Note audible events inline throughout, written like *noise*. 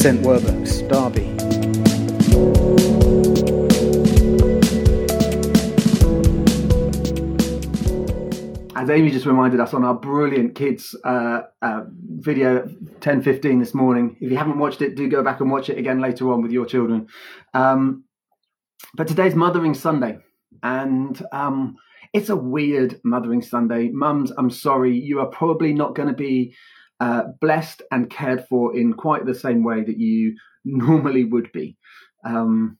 St. Werburgh's, Derby. As Amy just reminded us on our brilliant kids uh, uh, video 10.15 this morning, if you haven't watched it, do go back and watch it again later on with your children. Um, but today's Mothering Sunday, and um, it's a weird Mothering Sunday. Mums, I'm sorry, you are probably not going to be uh, blessed and cared for in quite the same way that you *laughs* normally would be. Um,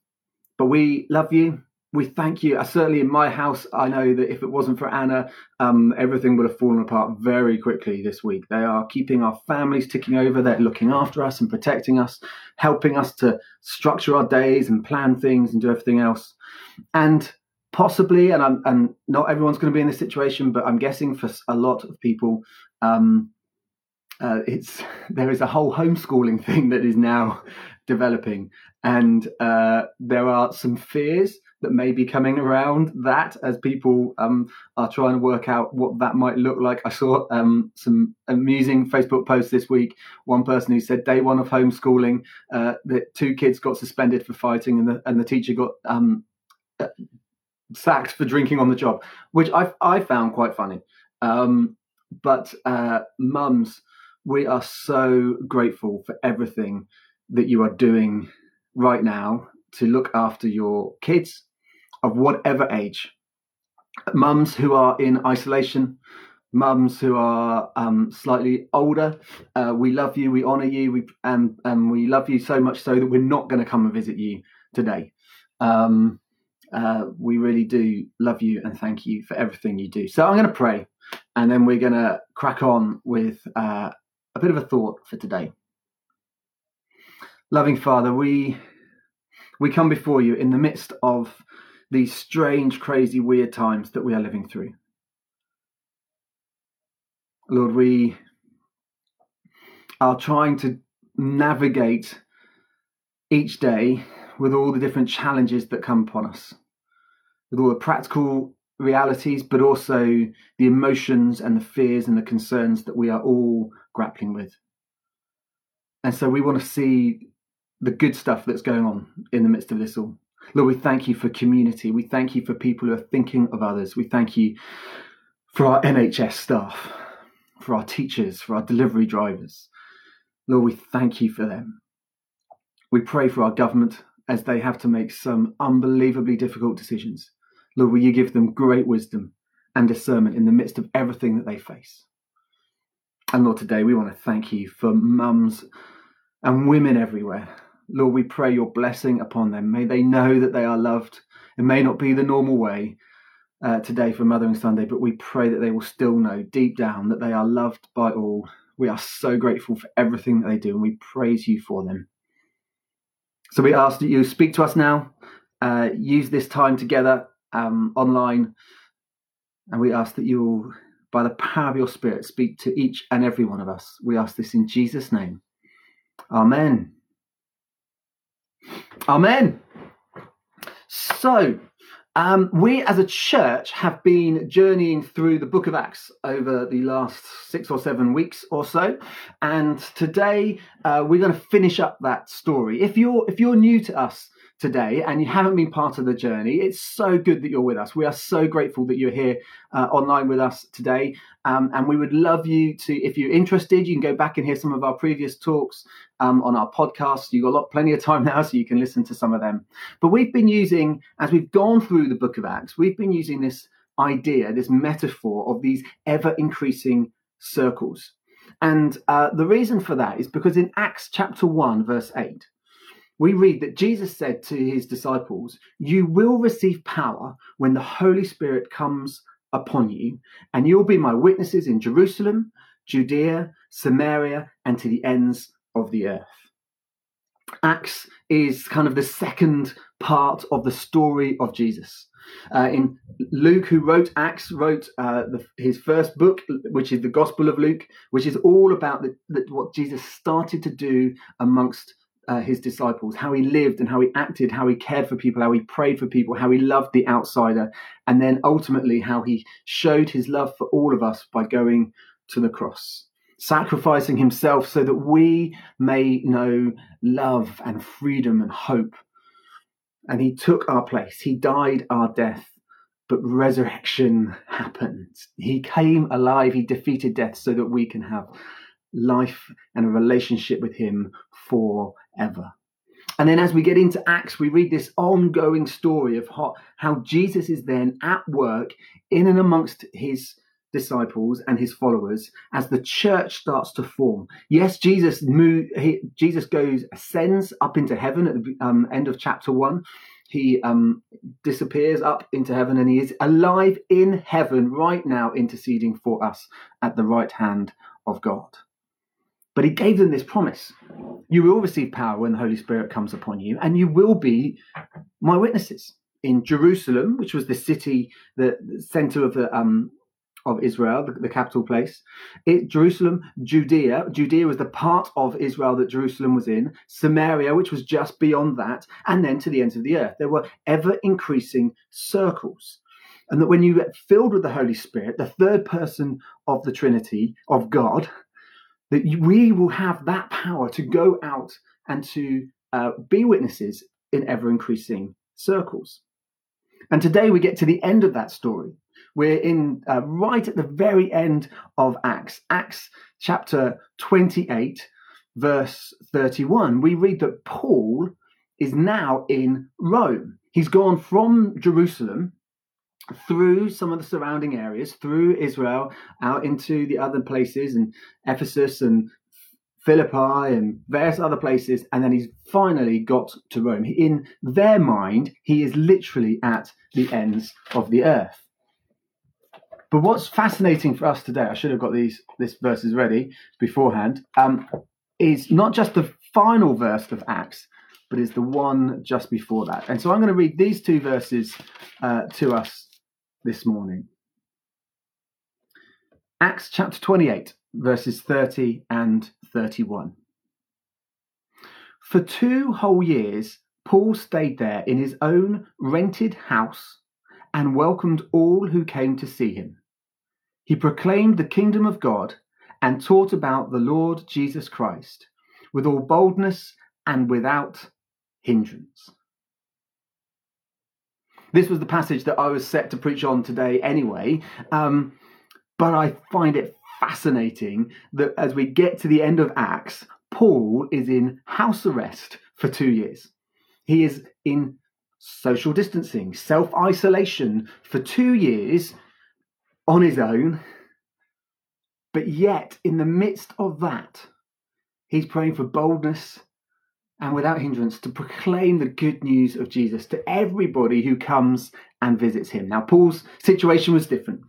but we love you we thank you. Uh, certainly in my house, I know that if it wasn't for Anna, um, everything would have fallen apart very quickly this week. They are keeping our families ticking over. They're looking after us and protecting us, helping us to structure our days and plan things and do everything else. And possibly, and, I'm, and not everyone's going to be in this situation, but I'm guessing for a lot of people, um, uh, it's *laughs* there is a whole homeschooling thing that is now developing, and uh, there are some fears that may be coming around that as people um, are trying to work out what that might look like. I saw um, some amusing Facebook posts this week. One person who said day one of homeschooling uh, that two kids got suspended for fighting and the and the teacher got um, uh, sacked for drinking on the job, which I I found quite funny. Um, but uh, mums, we are so grateful for everything that you are doing right now to look after your kids of whatever age. Mums who are in isolation, mums who are um, slightly older, uh, we love you, we honour you, we and and we love you so much so that we're not going to come and visit you today. Um, uh, we really do love you and thank you for everything you do. So I'm going to pray, and then we're going to crack on with uh, a bit of a thought for today. Loving Father, we we come before you in the midst of these strange, crazy, weird times that we are living through. Lord, we are trying to navigate each day with all the different challenges that come upon us, with all the practical realities, but also the emotions and the fears and the concerns that we are all grappling with. And so we want to see the good stuff that's going on in the midst of this all. Lord, we thank you for community. We thank you for people who are thinking of others. We thank you for our NHS staff, for our teachers, for our delivery drivers. Lord, we thank you for them. We pray for our government as they have to make some unbelievably difficult decisions. Lord, will you give them great wisdom and discernment in the midst of everything that they face? And Lord, today we want to thank you for mums and women everywhere Lord, we pray your blessing upon them. May they know that they are loved. It may not be the normal way uh, today for Mothering Sunday, but we pray that they will still know deep down that they are loved by all. We are so grateful for everything that they do, and we praise you for them. So we ask that you speak to us now, uh, use this time together um, online, and we ask that you will, by the power of your Spirit, speak to each and every one of us. We ask this in Jesus' name. Amen. Amen. So, um, we as a church have been journeying through the book of Acts over the last six or seven weeks or so, and today uh, we're going to finish up that story. If you're if you're new to us, today and you haven't been part of the journey, it's so good that you're with us. We are so grateful that you're here uh, online with us today. Um, and we would love you to, if you're interested, you can go back and hear some of our previous talks um, on our podcast. You've got lot, plenty of time *laughs* now, so you can listen to some of them. But we've been using, as we've gone through the book of Acts, we've been using this idea, this metaphor of these ever increasing circles. And uh, the reason for that is because in Acts chapter 1, verse 8, we read that Jesus said to his disciples, You will receive power when the Holy Spirit comes upon you, and you'll be my witnesses in Jerusalem, Judea, Samaria, and to the ends of the earth. Acts is kind of the second part of the story of Jesus. Uh, in Luke, who wrote Acts, wrote uh, the, his first book, which is the Gospel of Luke, which is all about the, the, what Jesus started to do amongst uh, his disciples, how he lived and how he acted, how he cared for people, how he prayed for people, how he loved the outsider, and then ultimately how he showed his love for all of us by going to the cross. sacrificing himself so that we may know love and freedom and hope. And he took our place, he died our death. But resurrection happened. He came alive. He defeated death so that we can have life and a relationship with Him forever. And then as we get into Acts, we read this ongoing story of how, how, Jesus is then at work in and amongst his disciples and his followers as the church starts to form. Yes, Jesus move, he, Jesus goes ascends up into heaven at the um, end of chapter one. He um, disappears up into heaven and he is alive in heaven right now, interceding for us at the right hand of God. But he gave them this promise you will receive power when the Holy Spirit comes upon you, and you will be my witnesses in Jerusalem, which was the city, the center of the um, of Israel, the, the capital place. It, Jerusalem, Judea. Judea was the part of Israel that Jerusalem was in. Samaria, which was just beyond that, and then to the ends of the earth. There were ever increasing circles. And that when you get filled with the Holy Spirit, the third person of the Trinity, of God, that we will have that power to go out and to uh, be witnesses in ever increasing circles. And today we get to the end of that story. We're in uh, right at the very end of Acts, Acts chapter 28, verse 31. We read that Paul is now in Rome. He's gone from Jerusalem through some of the surrounding areas, through Israel, out into the other places, and Ephesus and Philippi and various other places, and then he's finally got to Rome. In their mind, he is literally at the ends of the earth. But what's fascinating for us today, I should have got these this verses ready beforehand, um, is not just the final verse of Acts, but is the one just before that. And so I'm going to read these two verses uh, to us this morning. Acts chapter 28, verses 30 and 31. For two whole years, Paul stayed there in his own rented house and welcomed all who came to see him. He proclaimed the kingdom of God and taught about the Lord Jesus Christ with all boldness and without hindrance. This was the passage that I was set to preach on today anyway, um, but I find it fascinating that as we get to the end of Acts, Paul is in house arrest for two years. He is in social distancing, self isolation for two years on his own. But yet, in the midst of that, he's praying for boldness and without hindrance to proclaim the good news of Jesus to everybody who comes and visits him. Now, Paul's situation was different.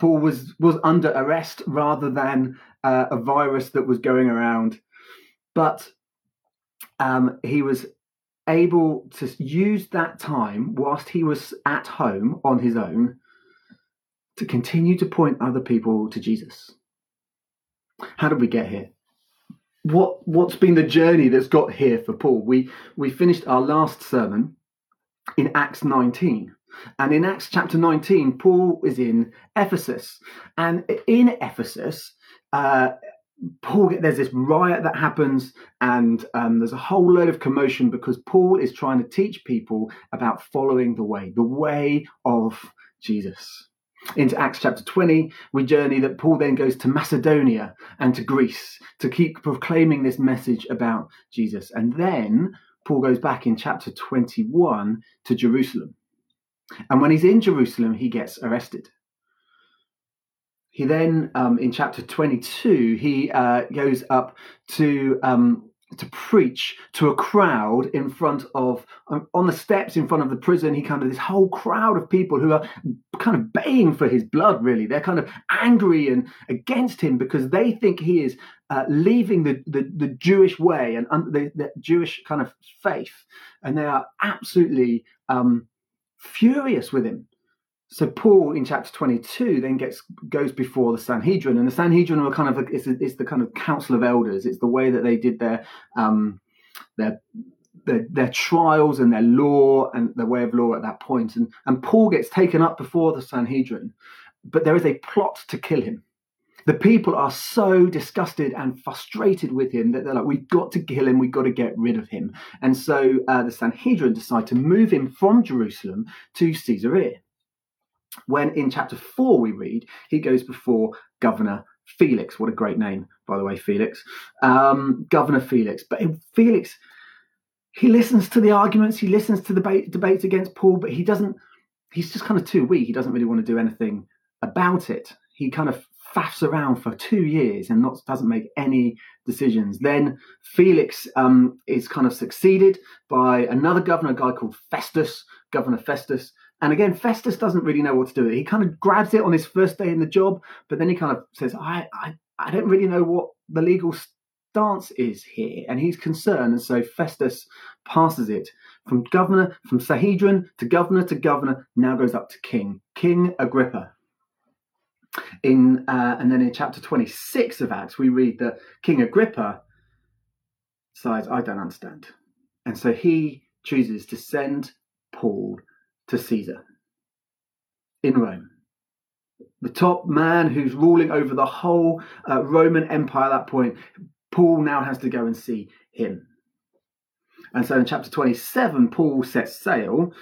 Paul was, was under arrest rather than uh, a virus that was going around, but um, he was able to use that time whilst he was at home on his own to continue to point other people to Jesus. How did we get here? What what's been the journey that's got here for Paul? We we finished our last sermon in Acts 19. And in Acts chapter 19, Paul is in Ephesus. And in Ephesus, uh, Paul, there's this riot that happens, and um, there's a whole load of commotion because Paul is trying to teach people about following the way, the way of Jesus. Into Acts chapter 20, we journey that Paul then goes to Macedonia and to Greece to keep proclaiming this message about Jesus. And then Paul goes back in chapter 21 to Jerusalem. And when he's in Jerusalem, he gets arrested. He then, um, in chapter 22, he uh, goes up to um, to preach to a crowd in front of um, on the steps in front of the prison he kind of this whole crowd of people who are kind of baying for his blood really. They're kind of angry and against him because they think he is uh, leaving the, the, the jewish way and um, the, the, jewish kind of faith. And they are absolutely um, furious with him so Paul in chapter 22 then gets goes before the Sanhedrin, and the Sanhedrin are kind of a, it's, a, it's the kind of council of elders. It's the way that they did their um, their, their their trials and their law and their way of law at that point. And and Paul gets taken up before the Sanhedrin, but there is a plot to kill him. The people are so disgusted and frustrated with him that they're like, we've got to kill him, we've got to get rid of him. And so uh, the Sanhedrin decide to move him from Jerusalem to Caesarea. When in chapter 4 we read, he goes before Governor Felix. What a great name, by the way, Felix. Um, Governor Felix. But Felix, he listens to the arguments, he listens to the debate, debates against Paul, but he doesn't, he's just kind of too weak. He doesn't really want to do anything about it. He kind of faffs around for two years and not doesn't make any decisions. Then Felix um, is kind of succeeded by another governor, a guy called Festus, Governor Festus. And again, Festus doesn't really know what to do. He kind of grabs it on his first day in the job, but then he kind of says, I, I, I don't really know what the legal stance is here. And he's concerned. And so Festus passes it from governor, from Sanhedrin to governor to governor, now goes up to king, King Agrippa in uh, and then in chapter 26 of acts we read that king agrippa decides i don't understand and so he chooses to send paul to caesar in rome the top man who's ruling over the whole uh, roman empire at that point paul now has to go and see him and so in chapter 27 paul sets sail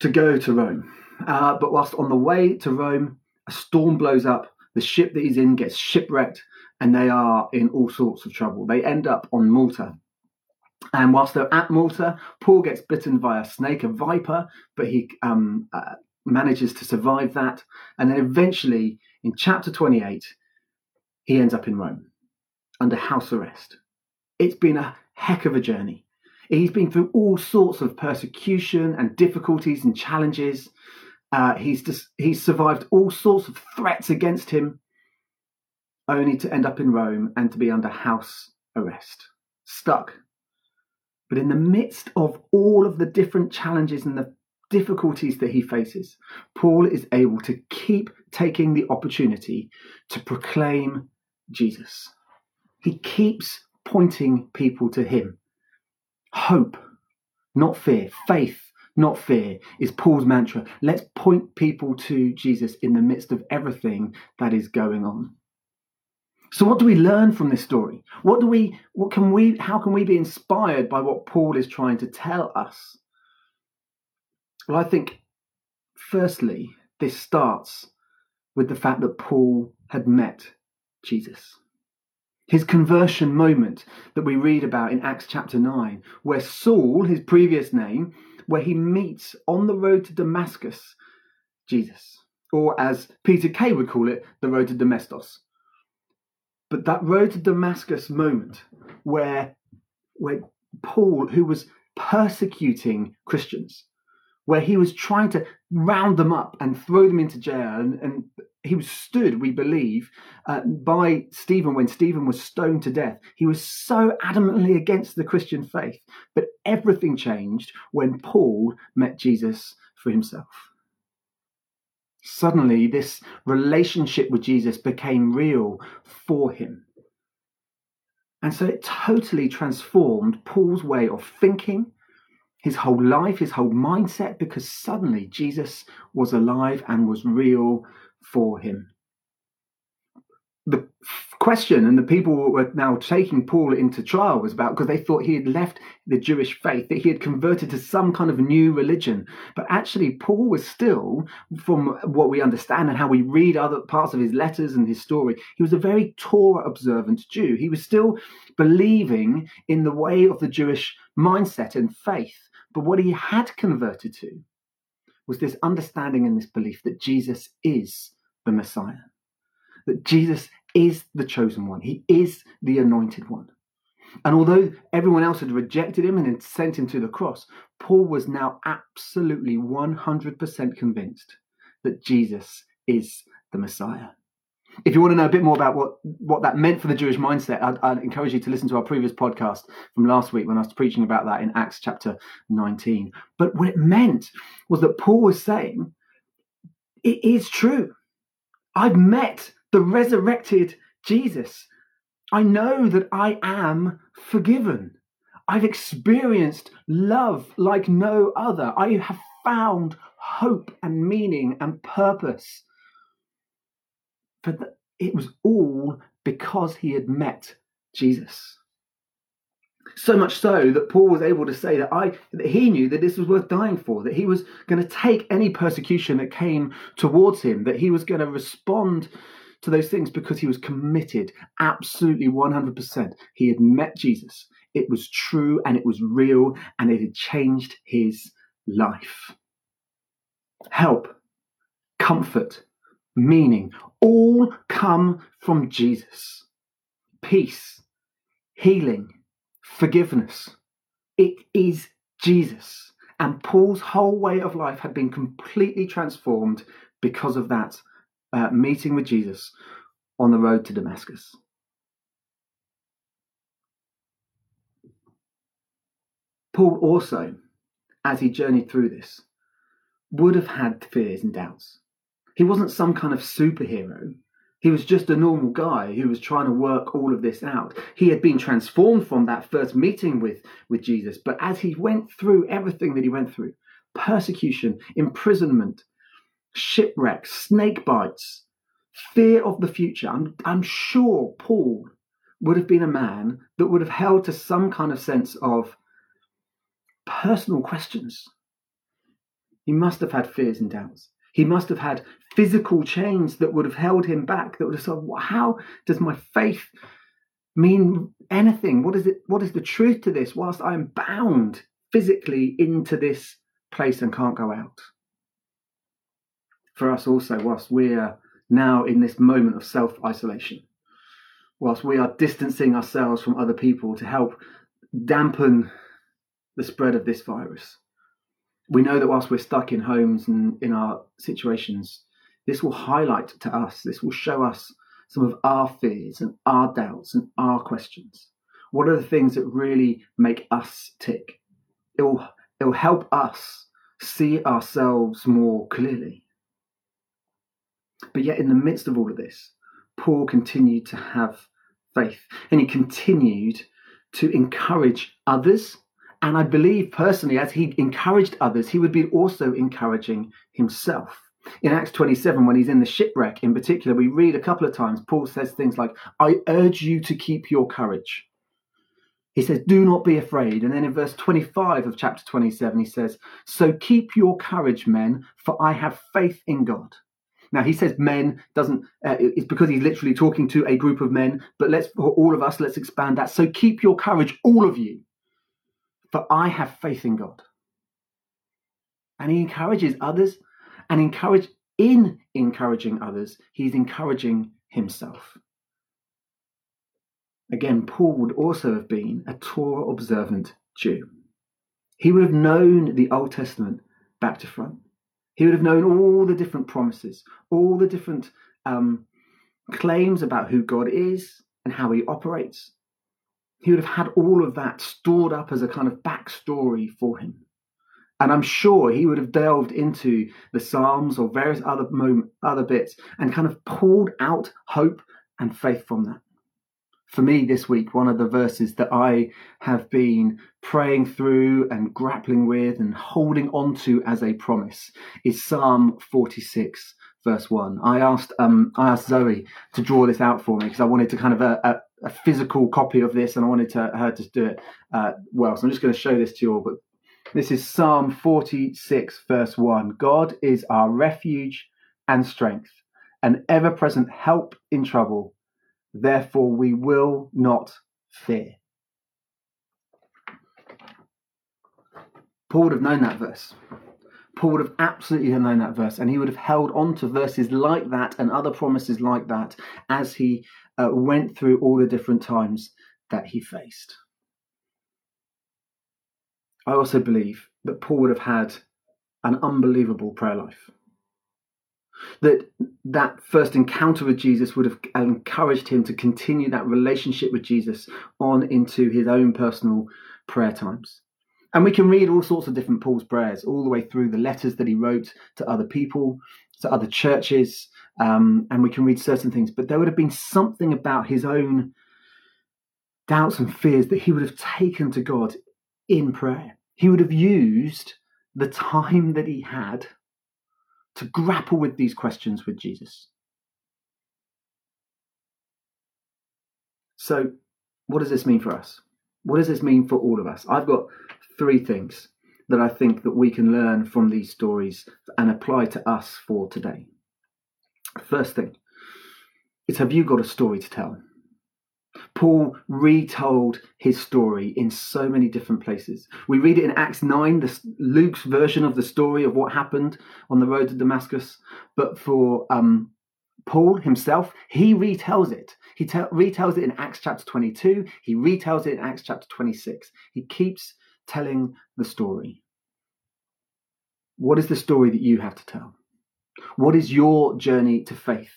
to go to rome uh, but whilst on the way to rome a storm blows up, the ship that he's in gets shipwrecked, and they are in all sorts of trouble. They end up on Malta. And whilst they're at Malta, Paul gets bitten by a snake, a viper, but he um, uh, manages to survive that. And then eventually, in chapter 28, he ends up in Rome under house arrest. It's been a heck of a journey. He's been through all sorts of persecution and difficulties and challenges. Uh, he's he's survived all sorts of threats against him, only to end up in Rome and to be under house arrest, stuck. But in the midst of all of the different challenges and the difficulties that he faces, Paul is able to keep taking the opportunity to proclaim Jesus. He keeps pointing people to him. Hope, not fear, faith, not fear, is Paul's mantra. Let's point people to Jesus in the midst of everything that is going on. So what do we learn from this story? What do we what can we how can we be inspired by what Paul is trying to tell us? Well, I think firstly, this starts with the fact that Paul had met Jesus. His conversion moment that we read about in Acts chapter 9, where Saul, his previous name, where he meets on the road to Damascus Jesus, or as Peter Kay would call it, the road to Damascus. But that road to Damascus moment where, where Paul, who was persecuting Christians, where he was trying to round them up and throw them into jail and, and he was stood, we believe, uh, by Stephen when Stephen was stoned to death. He was so adamantly against the Christian faith. But everything changed when Paul met Jesus for himself. Suddenly, this relationship with Jesus became real for him. And so it totally transformed Paul's way of thinking, his whole life, his whole mindset, because suddenly Jesus was alive and was real for him. The question and the people were now taking Paul into trial was about because they thought he had left the Jewish faith, that he had converted to some kind of new religion. But actually, Paul was still, from what we understand and how we read other parts of his letters and his story, he was a very Torah observant Jew. He was still believing in the way of the Jewish mindset and faith. But what he had converted to was this understanding and this belief that Jesus is the Messiah, that Jesus is the chosen one, he is the anointed one. And although everyone else had rejected him and had sent him to the cross, Paul was now absolutely 100% convinced that Jesus is the Messiah if you want to know a bit more about what, what that meant for the Jewish mindset, I'd, I'd, encourage you to listen to our previous podcast from last week when I was preaching about that in Acts chapter 19. But what it meant was that Paul was saying, it is true. I've met the resurrected Jesus. I know that I am forgiven. I've experienced love like no other. I have found hope and meaning and purpose the, it was all because he had met Jesus. So much so that Paul was able to say that I that he knew that this was worth dying for, that he was going to take any persecution that came towards him, that he was going to respond to those things because he was committed, absolutely 100%. He had met Jesus. It was true and it was real and it had changed his life. Help, comfort, meaning all come from Jesus. Peace, healing, forgiveness. It is Jesus. And Paul's whole way of life had been completely transformed because of that uh, meeting with Jesus on the road to Damascus. Paul also, as he journeyed through this, would have had fears and doubts. He wasn't some kind of superhero. He was just a normal guy who was trying to work all of this out. He had been transformed from that first meeting with, with Jesus, but as he went through everything that he went through persecution, imprisonment, shipwrecks, snake bites, fear of the future I'm, I'm sure Paul would have been a man that would have held to some kind of sense of personal questions. He must have had fears and doubts. He must have had physical chains that would have held him back, that would have said, How does my faith mean anything? What is it? What is the truth to this whilst I am bound physically into this place and can't go out? For us also, whilst we are now in this moment of self isolation, whilst we are distancing ourselves from other people to help dampen the spread of this virus we know that whilst we're stuck in homes and in our situations, this will highlight to us, this will show us some of our fears and our doubts and our questions. What are the things that really make us tick? It will, it will help us see ourselves more clearly. But yet, in the midst of all of this, Paul continued to have faith and he continued to encourage others and I believe personally, as he encouraged others, he would be also encouraging himself. In Acts 27, when he's in the shipwreck in particular, we read a couple of times, Paul says things like, I urge you to keep your courage. He says, Do not be afraid. And then in verse 25 of chapter 27, he says, So keep your courage, men, for I have faith in God. Now he says men doesn't. Uh, it's because he's literally talking to a group of men. But let's for all of us, let's expand that. So keep your courage, all of you, for I have faith in God. And he encourages others and encourage in encouraging others, he's encouraging himself. Again, Paul would also have been a Torah observant Jew. He would have known the Old Testament back to front. He would have known all the different promises, all the different um, claims about who God is and how he operates he would have had all of that stored up as a kind of backstory for him. And I'm sure he would have delved into the Psalms or various other moment, other bits and kind of pulled out hope and faith from that. For me this week, one of the verses that I have been praying through and grappling with and holding on to as a promise is Psalm 46, verse 1. I asked um, I asked Zoe to draw this out for me because I wanted to kind of uh, uh, a physical copy of this, and I wanted to, her to do it uh, well. So I'm just going to show this to you all. But this is Psalm 46, verse 1. God is our refuge and strength, an ever present help in trouble. Therefore, we will not fear. Paul would have known that verse. Paul would have absolutely known that verse, and he would have held on to verses like that and other promises like that as he uh, went through all the different times that he faced. I also believe that Paul would have had an unbelievable prayer life. That that first encounter with Jesus would have encouraged him to continue that relationship with Jesus on into his own personal prayer times. And we can read all sorts of different Paul's prayers, all the way through the letters that he wrote to other people, to other churches, um, and we can read certain things. But there would have been something about his own doubts and fears that he would have taken to God in prayer. He would have used the time that he had to grapple with these questions with Jesus. So, what does this mean for us? What does this mean for all of us? I've got three things that I think that we can learn from these stories and apply to us for today. First thing is have you got a story to tell? Paul retold his story in so many different places. We read it in Acts 9, the, Luke's version of the story of what happened on the road to Damascus. But for um, Paul himself, he retells it. He te- retells it in Acts chapter 22. He retells it in Acts chapter 26. He keeps telling the story. What is the story that you have to tell? What is your journey to faith?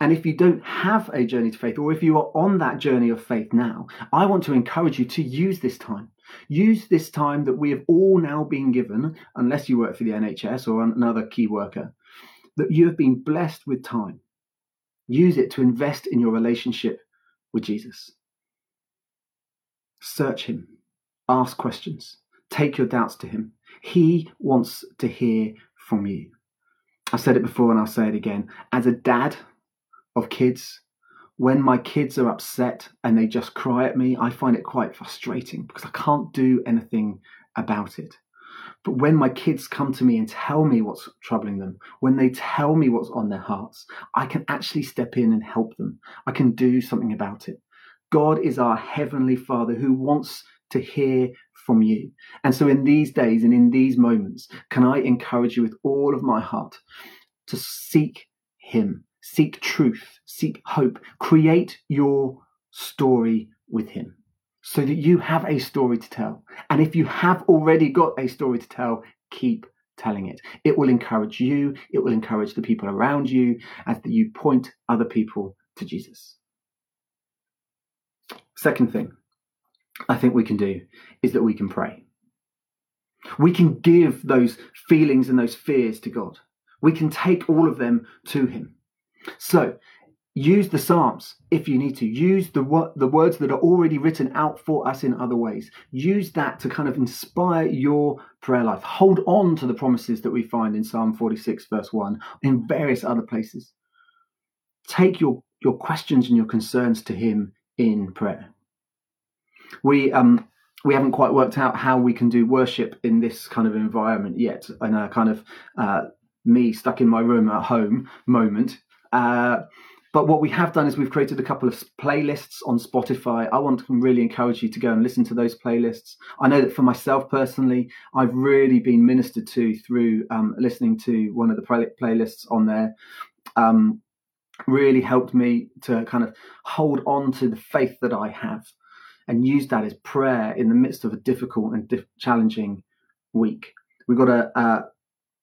And if you don't have a journey to faith, or if you are on that journey of faith now, I want to encourage you to use this time. Use this time that we have all now been given, unless you work for the NHS or another key worker, that you have been blessed with time. Use it to invest in your relationship with Jesus. Search Him, ask questions, take your doubts to Him. He wants to hear from you. I've said it before and I'll say it again. As a dad, of kids. When my kids are upset and they just cry at me, I find it quite frustrating because I can't do anything about it. But when my kids come to me and tell me what's troubling them, when they tell me what's on their hearts, I can actually step in and help them. I can do something about it. God is our heavenly Father who wants to hear from you. And so, in these days and in these moments, can I encourage you with all of my heart to seek Him, seek truth, seek hope, create your story with Him so that you have a story to tell. And if you have already got a story to tell, keep telling it. It will encourage you, it will encourage the people around you as you point other people to Jesus. Second thing I think we can do is that we can pray. We can give those feelings and those fears to God. We can take all of them to Him. So use the Psalms if you need to. Use the, the words that are already written out for us in other ways. Use that to kind of inspire your prayer life. Hold on to the promises that we find in Psalm 46, verse 1, in various other places. Take your, your questions and your concerns to Him in prayer. We um we haven't quite worked out how we can do worship in this kind of environment yet, in a kind of uh, me stuck in my room at home moment. Uh, but what we have done is we've created a couple of playlists on Spotify. I want to really encourage you to go and listen to those playlists. I know that for myself personally, I've really been ministered to through um, listening to one of the play- playlists on there. Um, really helped me to kind of hold on to the faith that I have and use that as prayer in the midst of a difficult and diff- challenging week. We've got a, a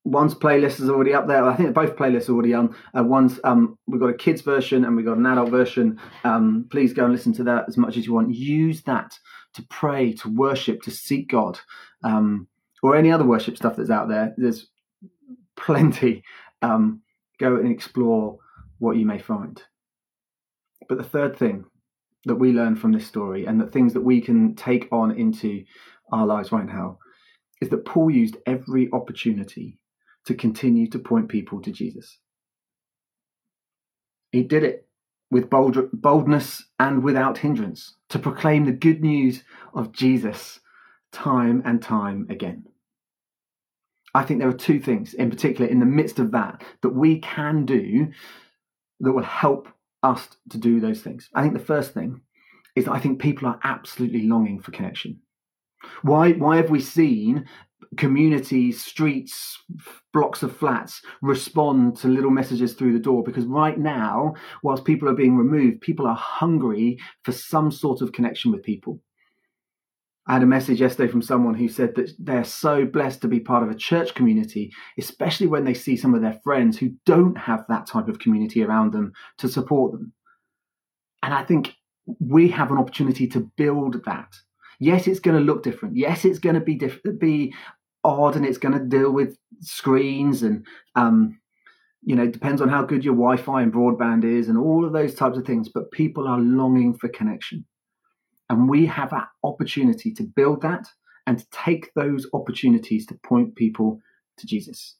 one's playlist is already up there. I think both playlists are already on. Uh, one's um, we've got a kids version and we've got an adult version. Um, please go and listen to that as much as you want. Use that to pray, to worship, to seek God, um, or any other worship stuff that's out there. There's plenty. Um, go and explore what you may find. But the third thing that we learn from this story, and the things that we can take on into our lives right now, is that Paul used every opportunity to continue to point people to Jesus. He did it with bold, boldness and without hindrance to proclaim the good news of Jesus time and time again. I think there are two things in particular in the midst of that that we can do that will help us to do those things. I think the first thing is that I think people are absolutely longing for connection. Why, why have we seen communities, streets, blocks of flats respond to little messages through the door because right now, whilst people are being removed, people are hungry for some sort of connection with people. I had a message yesterday from someone who said that they're so blessed to be part of a church community, especially when they see some of their friends who don't have that type of community around them to support them. And I think we have an opportunity to build that. Yes, it's going to look different. Yes, it's going to be diff- be odd and it's going to deal with screens and um, you know depends on how good your wi-fi and broadband is and all of those types of things but people are longing for connection. And we have that opportunity to build that and to take those opportunities to point people to jesus.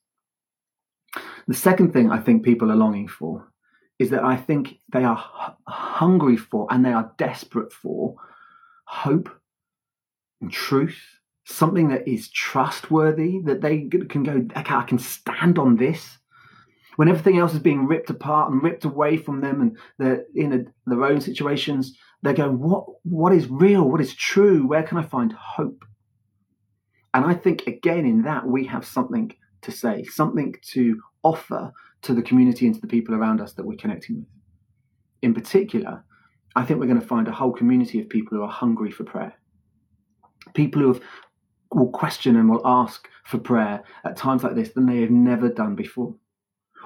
The second thing i think people are longing for is that I think they are h- hungry for and they are desperate for hope truth, something that is trustworthy, that they can go, okay, I can stand on this. When everything else is being ripped apart and ripped away from them and they're in a, their own situations, they're going, what, what is real? What is true? Where can I find hope? And I think, again, in that, we have something to say, something to offer to the community and to the people around us that we're connecting with. In particular, I think we're going to find a whole community of people who are hungry for prayer. People who have, will question and will ask for prayer at times like this than they have never done before.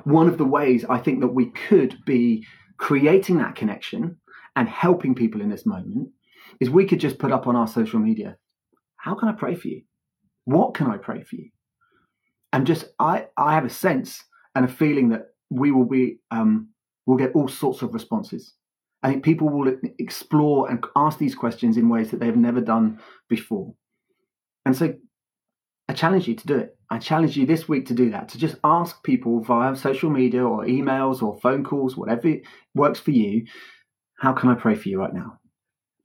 One of the ways I think that we could be creating that connection and helping people in this moment is we could just put up on our social media, how can I pray for you? What can I pray for you? And just I, I have a sense and a feeling that we will be um, will get all sorts of responses. I think people will explore and ask these questions in ways that they have never done before. And so I challenge you to do it. I challenge you this week to do that, to just ask people via social media or emails or phone calls, whatever works for you, how can I pray for you right now?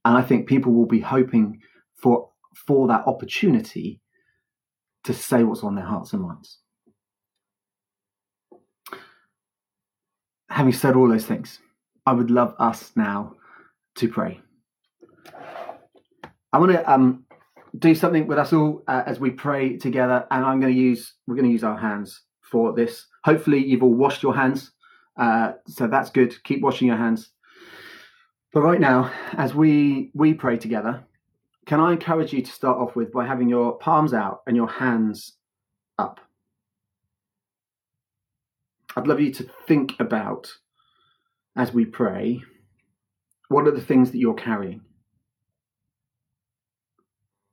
And I think people will be hoping for for that opportunity to say what's on their hearts and minds. having said all those things, I would love us now to pray. I want to um, do something with us all uh, as we pray together, and I'm going to use we're going to use our hands for this. Hopefully, you've all washed your hands, uh, so that's good. Keep washing your hands. But right now, as we we pray together, can I encourage you to start off with by having your palms out and your hands up? I'd love you to think about as we pray what are the things that you're carrying?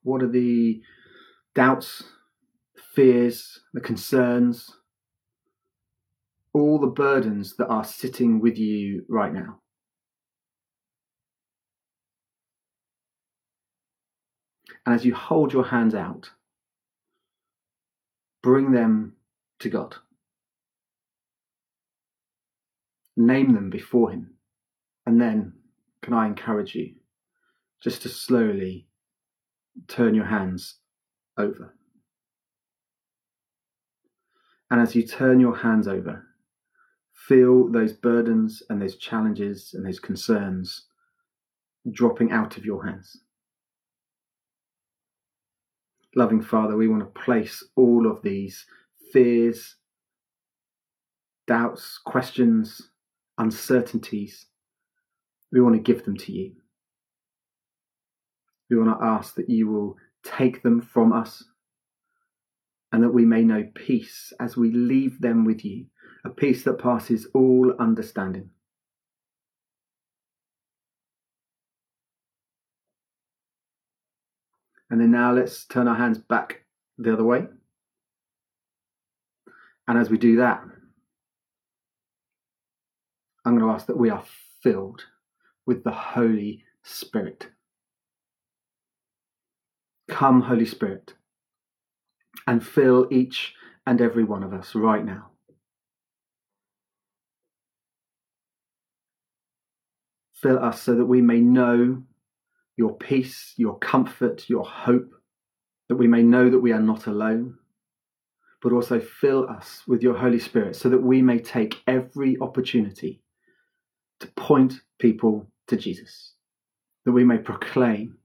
What are the doubts, fears, the concerns, all the burdens that are sitting with you right now? And as you hold your hands out, bring them to God. Name them before Him. And then, can I encourage you just to slowly turn your hands over? And as you turn your hands over, feel those burdens and those challenges and those concerns dropping out of your hands. Loving Father, we want to place all of these fears, doubts, questions, uncertainties, we want to give them to you. We want to ask that you will take them from us and that we may know peace as we leave them with you, a peace that passes all understanding. And then now let's turn our hands back the other way. And as we do that, I'm going to ask that we are filled with the Holy Spirit. Come, Holy Spirit, and fill each and every one of us right now. Fill us so that we may know your peace, your comfort, your hope, that we may know that we are not alone, but also fill us with your Holy Spirit so that we may take every opportunity to point people to Jesus, that we may proclaim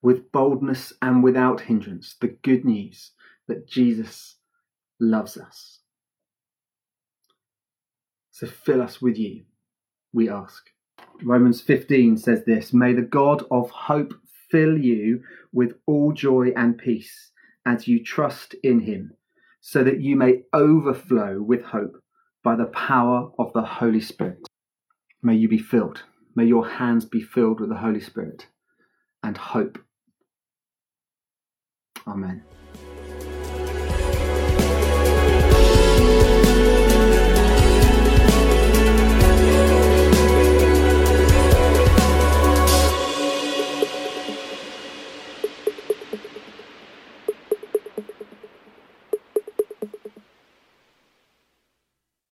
with boldness and without hindrance the good news that Jesus loves us. So fill us with you, we ask. Romans 15 says this May the God of hope fill you with all joy and peace as you trust in him, so that you may overflow with hope by the power of the Holy Spirit. May you be filled. May your hands be filled with the Holy Spirit and hope. Amen.